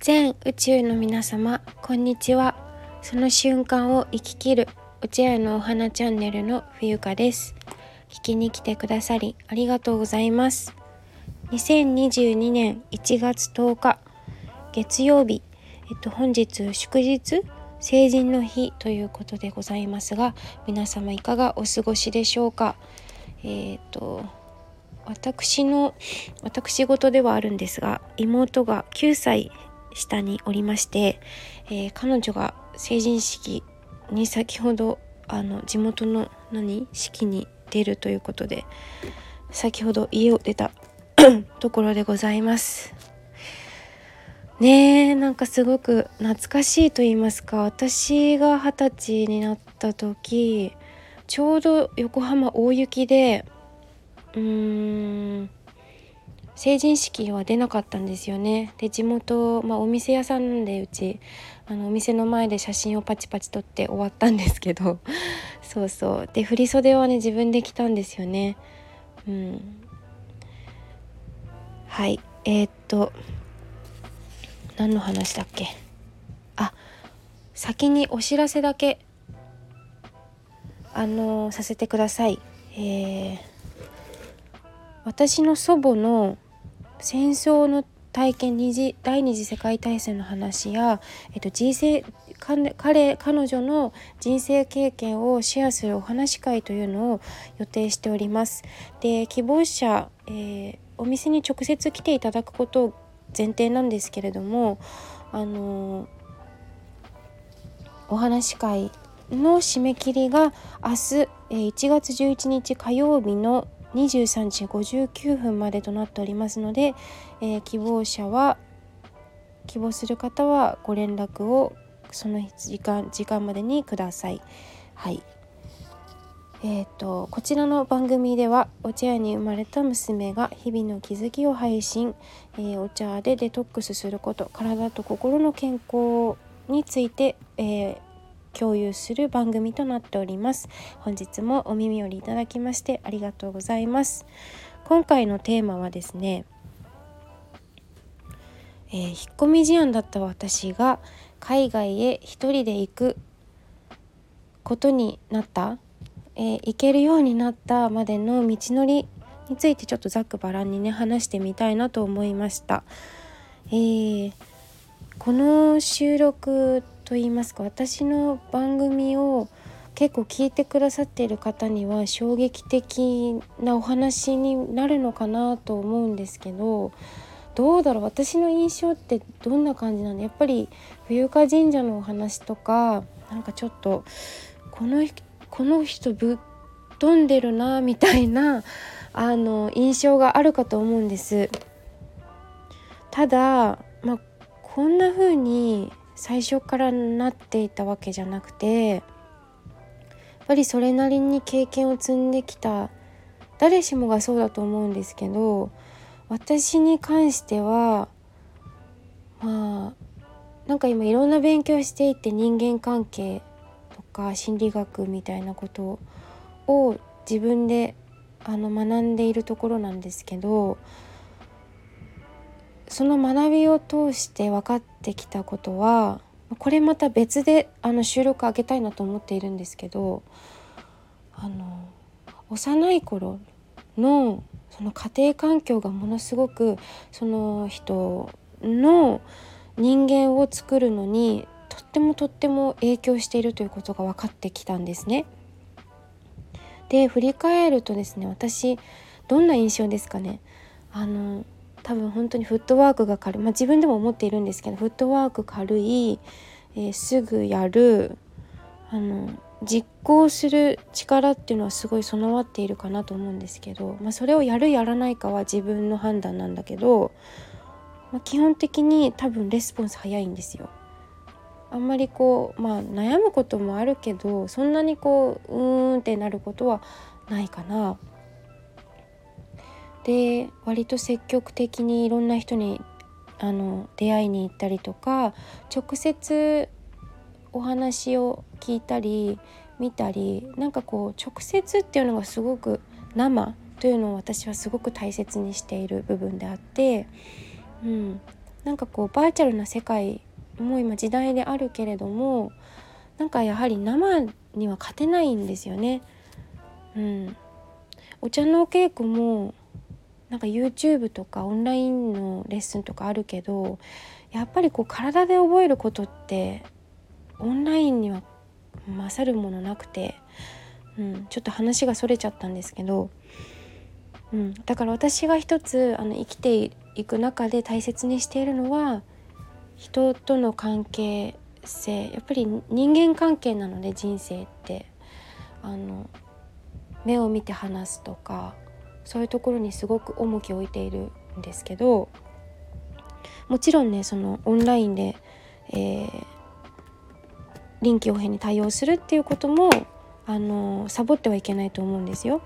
全宇宙の皆様こんにちは。その瞬間を生ききるお茶屋のお花チャンネルの冬香です。聞きに来てくださりありがとうございます。2022年1月10日月曜日えっと本日祝日成人の日ということでございますが皆様いかがお過ごしでしょうか？えっ、と私の私事ではあるんですが妹が9歳下におりまして、えー、彼女が成人式に先ほどあの地元の何式に出るということで先ほど家を出た ところでございます。ねえなんかすごく懐かしいと言いますか私が二十歳になった時ちょうど横浜大雪でうーん成人式は出なかったんですよね。で地元、まあ、お店屋さんなんでうちあのお店の前で写真をパチパチ撮って終わったんですけど。そうそう。で振袖はね自分で着たんですよね。うん。はい。えー、っと何の話だっけ？あ先にお知らせだけあのさせてください。えー、私の祖母の戦争の体験二次第二次世界大戦の話や、えっと、人生彼彼女の人生経験をシェアするお話会というのを予定しております。で希望者、えー、お店に直接来ていただくことを前提なんですけれどもあのー、お話会の締め切りが明日、えー、1月11日火曜日の23時59分までとなっておりますので、えー、希望者は希望する方はご連絡をその時間時間までにください。はいえーと、こちらの番組ではお茶屋に生まれた娘が日々の気づきを配信、えー、お茶でデトックスすること体と心の健康について、えー、共有する番組となっております本日もお耳寄りいただきましてありがとうございます今回のテーマはですね、えー、引っ込み思案だった私が海外へ一人で行くことになった、えー、行けるようになったまでの道のりについてちょっとざっくばらんにね話してみたいなと思いました。えー、この収録と言いますか私の番組を結構聞いてくださっている方には衝撃的なお話になるのかなと思うんですけどどうだろう私の印象ってどんな感じなんだやっぱり冬香神社のお話とかなんかちょっとこのこの人ぶっ飛んでるなみたいな あの印象があるかと思うんです。ただ、まあ、こんな風に最初からなっていたわけじゃなくてやっぱりそれなりに経験を積んできた誰しもがそうだと思うんですけど私に関してはまあなんか今いろんな勉強していて人間関係とか心理学みたいなことを自分であの学んでいるところなんですけどその学びを通して分かってきたことはこれまた別であの収録あげたいなと思っているんですけどあの幼い頃のその家庭環境がものすごくその人の人間を作るのにとってもとっても影響しているということが分かってきたんですね。で振り返るとですね私どんな印象ですかねあの多分本当にフットワークが軽い、まあ、自分でも思っているんですけどフットワーク軽い、えー、すぐやるあの実行する力っていうのはすごい備わっているかなと思うんですけど、まあ、それをやるやらないかは自分の判断なんだけど、まあ、基本的に多分レスポンス早いんですよ。あんまりこうまあ悩むこともあるけどそんなにこううーんってなることはないかな。で割と積極的にいろんな人にあの出会いに行ったりとか直接お話を聞いたり見たりなんかこう直接っていうのがすごく生というのを私はすごく大切にしている部分であって、うん、なんかこうバーチャルな世界も今時代であるけれどもなんかやはり生には勝てないんですよね。うん、お茶のお稽古もなんか YouTube とかオンラインのレッスンとかあるけどやっぱりこう体で覚えることってオンラインには勝るものなくて、うん、ちょっと話がそれちゃったんですけど、うん、だから私が一つあの生きていく中で大切にしているのは人との関係性。やっぱり人間関係なので人生って。あの目を見て話すとかそういうところにすごく重きを置いているんですけどもちろんねそのオンラインで、えー、臨機応変に対応するっていうこともあのサボってはいけないと思うんですよ。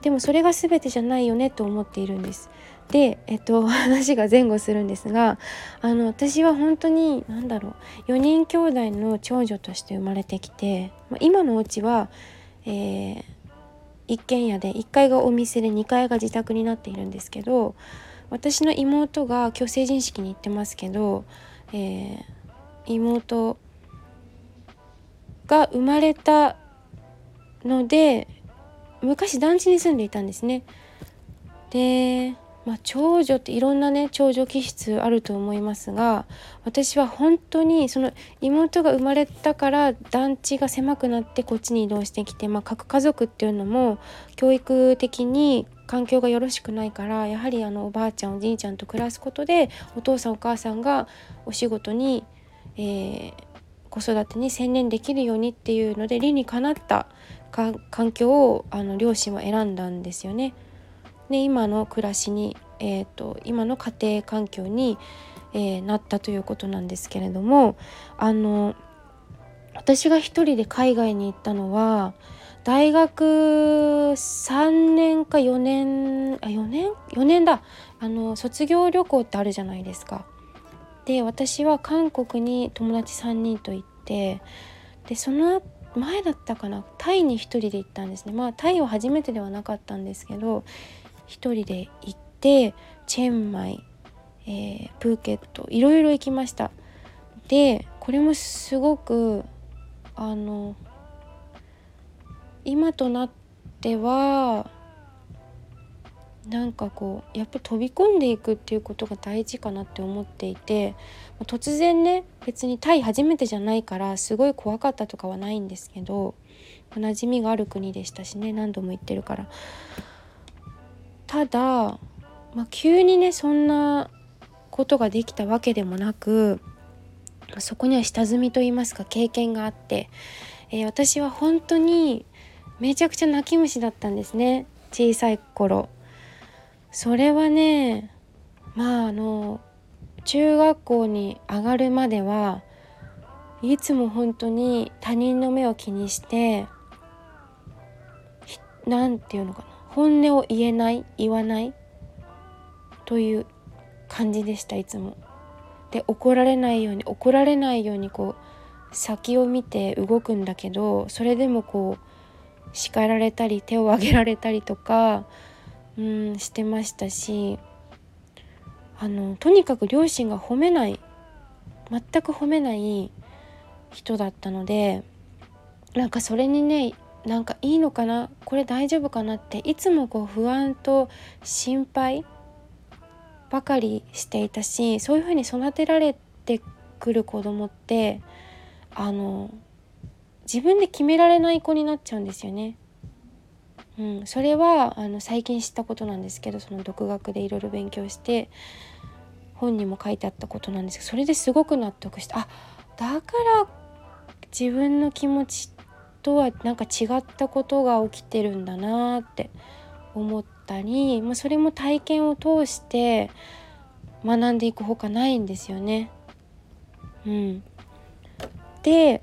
でもそれが全てじゃないよねと思っているんです。で、えっと、話が前後するんですがあの私は本当に何だろう4人兄弟の長女として生まれてきて、ま今のお家は、えー、一軒家で1階がお店で2階が自宅になっているんですけど私の妹が今日成人式に行ってますけど、えー、妹が生まれたので昔団地に住んでいたんですね。でまあ、長女っていろんなね長女気質あると思いますが私は本当にその妹が生まれたから団地が狭くなってこっちに移動してきて、まあ、核家族っていうのも教育的に環境がよろしくないからやはりあのおばあちゃんおじいちゃんと暮らすことでお父さんお母さんがお仕事に、えー、子育てに専念できるようにっていうので理にかなった環境をあの両親は選んだんですよね。で今の暮らしに、えーと、今の家庭環境に、えー、なったということなんですけれどもあの私が一人で海外に行ったのは大学3年か4年あ4年？4年だ。あの卒業旅行ってあるじゃないですか。で私は韓国に友達3人と行ってでその前だったかな？タイに1人で行ったんですね。まあタイは初めてではなかったんですけど一人で行ってチェンマイ、えー、プーケットいろいろ行きました。でこれもすごくあの今となってはなんかこうやっぱ飛び込んでいくっていうことが大事かなって思っていて突然ね別にタイ初めてじゃないからすごい怖かったとかはないんですけど馴染みがある国でしたしね何度も行ってるから。ただ、まあ、急にねそんなことができたわけでもなくそこには下積みといいますか経験があって、えー、私は本当にめちゃくちゃ泣き虫だったんですね小さい頃。それはねまああの中学校に上がるまではいつも本当に他人の目を気にして何て言うのかな本音を言えない言わないという感じでしたいつも。で怒られないように怒られないようにこう先を見て動くんだけどそれでもこう叱られたり手を挙げられたりとかうんしてましたしあのとにかく両親が褒めない全く褒めない人だったのでなんかそれにねなんかいいのかな？これ大丈夫かな？っていつもこう不安と心配ばかりしていたしそういうふうに育てられてくる子供ってあの自分で決められない子になっちゃうんですよね。うん、それはあの最近知ったことなんですけどその独学でいろいろ勉強して本にも書いてあったことなんですけどそれですごく納得してあだから自分の気持ちとはなんか違ったことが起きてるんだなって思ったり、まあ、それも体験を通して学んでいくほかないんですよね。うん、で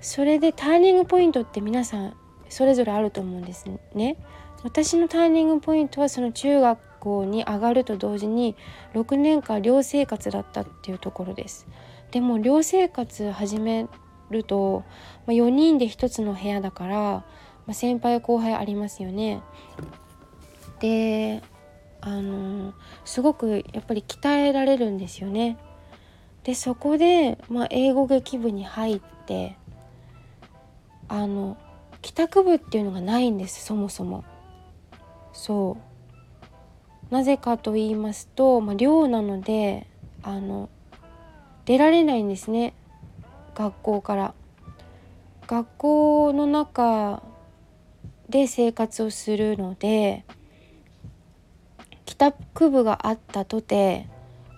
それでターニングポイントって皆さんそれぞれあると思うんですね。私のターニングポイントはその中学校に上がると同時に6年間寮生活だったっていうところです。でも寮生活始めると、まあ、4人で1つの部屋だから、まあ、先輩後輩ありますよね。であのすごくやっぱり鍛えられるんですよね。でそこで、まあ、英語劇部に入ってあの帰宅部っていうのがないんですそもそも。そうなぜかと言いますと、まあ、寮なのであの出られないんですね学校から。学校の中で生活をするので帰宅部があったとて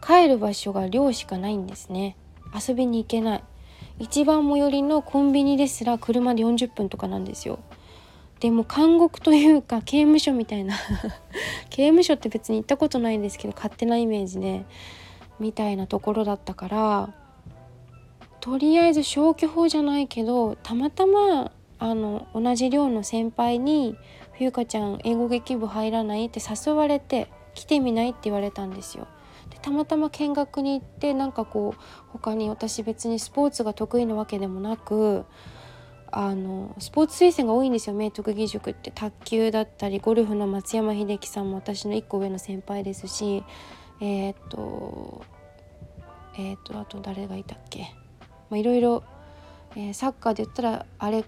帰る場所が寮しかないんですね。遊びに行けない。一番最寄りのコンビニですら車で40分とかなんですよ。でも監獄というか刑務所みたいな。刑務所って別に行ったことないんですけど勝手なイメージでみたいなところだったからとりあえず消去法じゃないけどたまたまあの同じ寮の先輩に「冬香ちゃん英語劇部入らない?」って誘われて「来てみない?」って言われたんですよ。でたまたま見学に行ってなんかこう他に私別にスポーツが得意なわけでもなくあのスポーツ推薦が多いんですよ明徳義塾って卓球だったりゴルフの松山英樹さんも私の1個上の先輩ですしえー、っとえー、っとあと誰がいたっけ、いろいろ、え、サッカーで言ったらあれ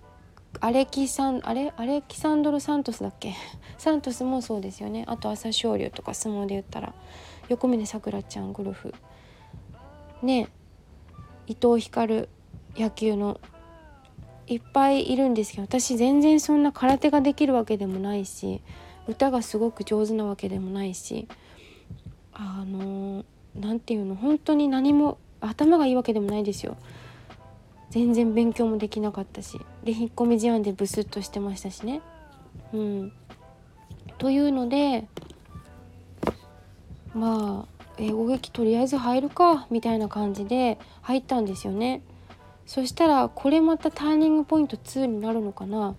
アレキサンあれ？アレキサンドル・サントスだっけ？サントスもそうですよね。あと朝青龍とか相撲で言ったら横峯さくらちゃんゴルフ。ね伊藤光野球のいっぱいいるんですけど私全然そんな空手ができるわけでもないし歌がすごく上手なわけでもないしあの何て言うの？本当に何も頭がいいわけでもないですよ。全然勉強もできなかったしで引っ込み思案でブスッとしてましたしね。うん、というのでまあ英語劇とりあえず入るかみたいな感じで入ったんですよね。そしたらこれまたターニングポイント2になるのかな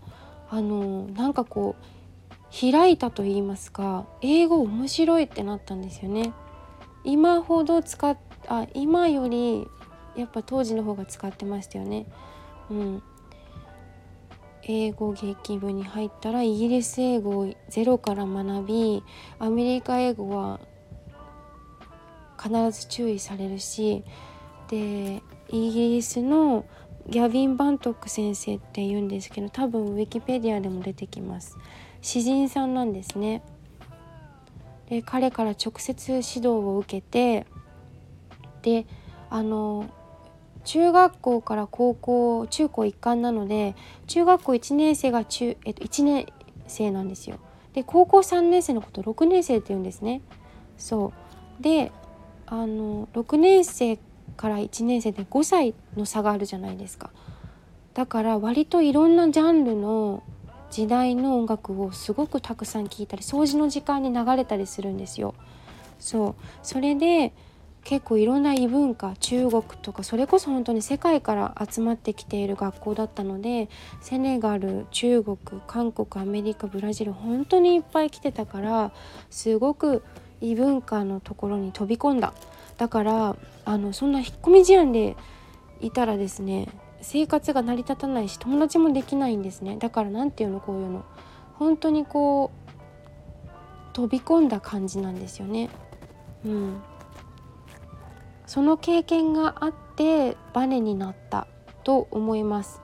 あのなんかこう開いたと言いますか英語面白いってなったんですよね。今ほど使っあ今よりやっぱ当時の方が使ってましたよね。うん、英語劇部に入ったらイギリス英語をゼロから学びアメリカ英語は必ず注意されるしでイギリスのギャビン・バントック先生って言うんですけど多分ウィキペディアでも出てきます。詩人さんなんですね。で彼から直接指導を受けてであの中学校から高校中高一貫なので中学校1年生が中、えっと、1年生なんですよ。で高校3年生のこと6年生って言うんですね。そうであの6年生から1年生で5歳の差があるじゃないですか。だから割といろんなジャンルの時代の音楽をすごくたくさん聴いたり掃除の時間に流れたりするんですよ。そうそれで結構いろんな異文化中国とかそれこそ本当に世界から集まってきている学校だったのでセネガル中国韓国アメリカブラジル本当にいっぱい来てたからすごく異文化のところに飛び込んだ。だからあのそんな引っ込み思案でいたらですね生活が成り立たないし友達もできないんですね。だから何て言うのこういうの。本当にこう飛び込んだ感じなんですよね。うん。その経験があってバネになったと思います。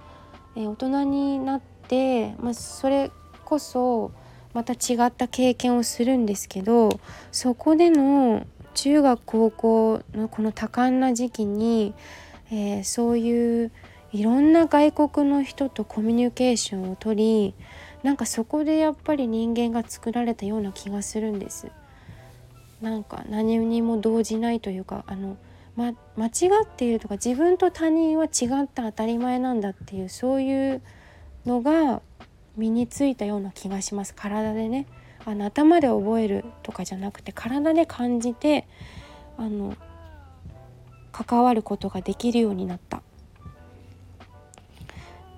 えー、大人になって、まあ、それこそまた違った経験をするんですけどそこでの中学高校のこの多感な時期に、えー、そういういろんな外国の人とコミュニケーションをとりなんかそこでやっぱり人間が作られたような気がするんです。なんか何にも動じないというかあのま、間違っているとか自分と他人は違った当たり前なんだっていうそういうのが身についたような気がします体でねあの頭で覚えるとかじゃなくて体で感じてあの関わることができるようになった。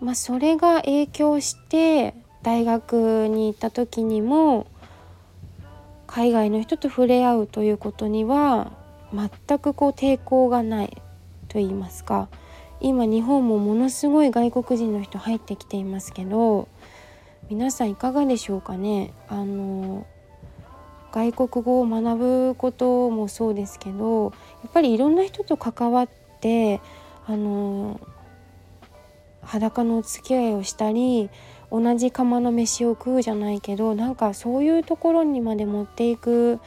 まあ、それが影響して大学に行った時にも海外の人と触れ合うということには全くこう抵抗がないと言いますか今日本もものすごい外国人の人入ってきていますけど皆さんいかがでしょうかね？あの外国語を学ぶこともそうですけどやっぱりいろんな人と関わってあの裸のお付き合いをしたり同じ釜の飯を食うじゃないけどなんかそういうところにまで持っていく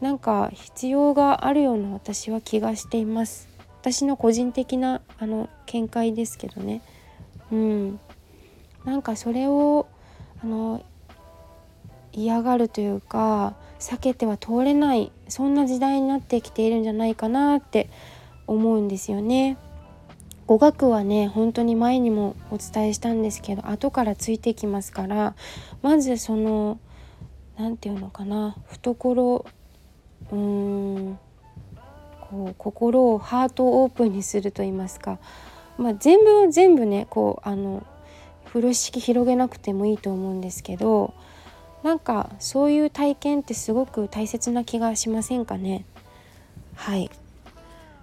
なんか必要があるような私は気がしています。私の個人的なあの見解ですけどね。うん。なんかそれをあの嫌がるというか避けては通れないそんな時代になってきているんじゃないかなって思うんですよね。語学はね本当に前にもお伝えしたんですけど後からついてきますからまずその何て言うのかな懐うーん。こう心をハートオープンにすると言いますか、まあ、全部を全部ねこうあの風呂敷広げなくてもいいと思うんですけどなんかそういう体験ってすごく大切な気がしませんかね。はい。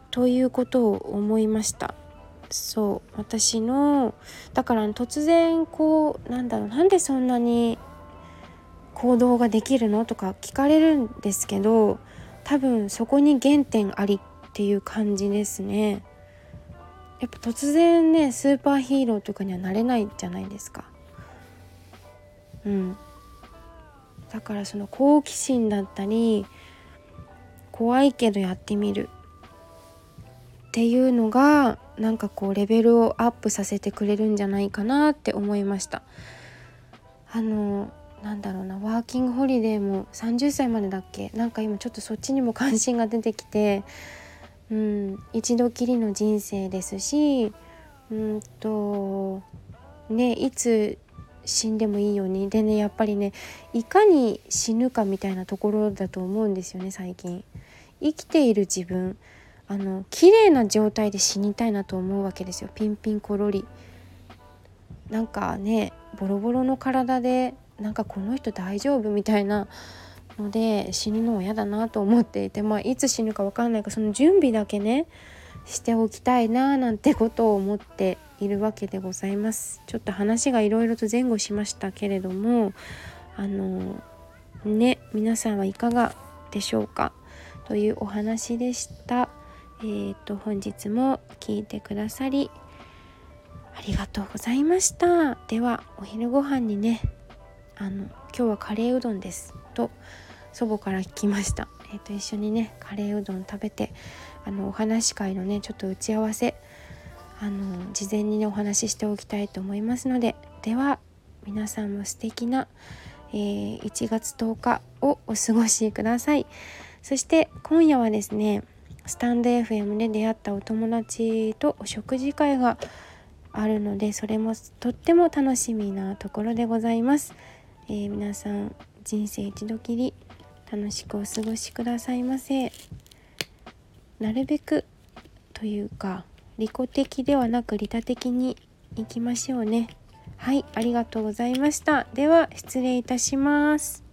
ということを思いました。そう。私のだから突然こうなんだろうなんでそんなに行動ができるの？とか聞かれるんですけど多分そこに原点ありっていう感じですね。やっぱ突然ねスーパーヒーローとかにはなれないじゃないですか。うん。だからその好奇心だったり怖いけどやってみるっていうのがなんかこうレベルをアップさせてくれるんじゃないかなって思いました。あのなんだろうなワーキングホリデーも30歳までだっけ？なんか今ちょっとそっちにも関心が出てきてうん一度きりの人生ですしうんとねいつ死んでもいいように。でねやっぱりねいかに死ぬかみたいなところだと思うんですよね最近。生きている自分あの綺麗な状態で死にたいなと思うわけですよ。ピンピンコロリ。なんかねボロボロの体でなんかこの人大丈夫みたいなので死ぬのは嫌だなと思っていてまあいつ死ぬか分かんないかその準備だけねしておきたいななんてことを思っているわけでございます。ちょっと話がいろいろと前後しましたけれどもあのね皆さんはいかがでしょうか？というお話でした。えーと本日も聞いてくださりありがとうございました。ではお昼ご飯にねあの今日はカレーうどんですと祖母から聞きました。えーと一緒にねカレーうどん食べてあのお話し会のねちょっと打ち合わせあの事前にねお話ししておきたいと思いますのででは皆さんも素敵な、えー、1月10日をお過ごしください。そして今夜はですねスタンド FM で出会ったお友達とお食事会があるのでそれもとっても楽しみなところでございます、えー、皆さん人生一度きり楽しくお過ごしくださいませ。なるべくというか利己的ではなく利他的にいきましょうね。はいありがとうございました。では失礼いたします。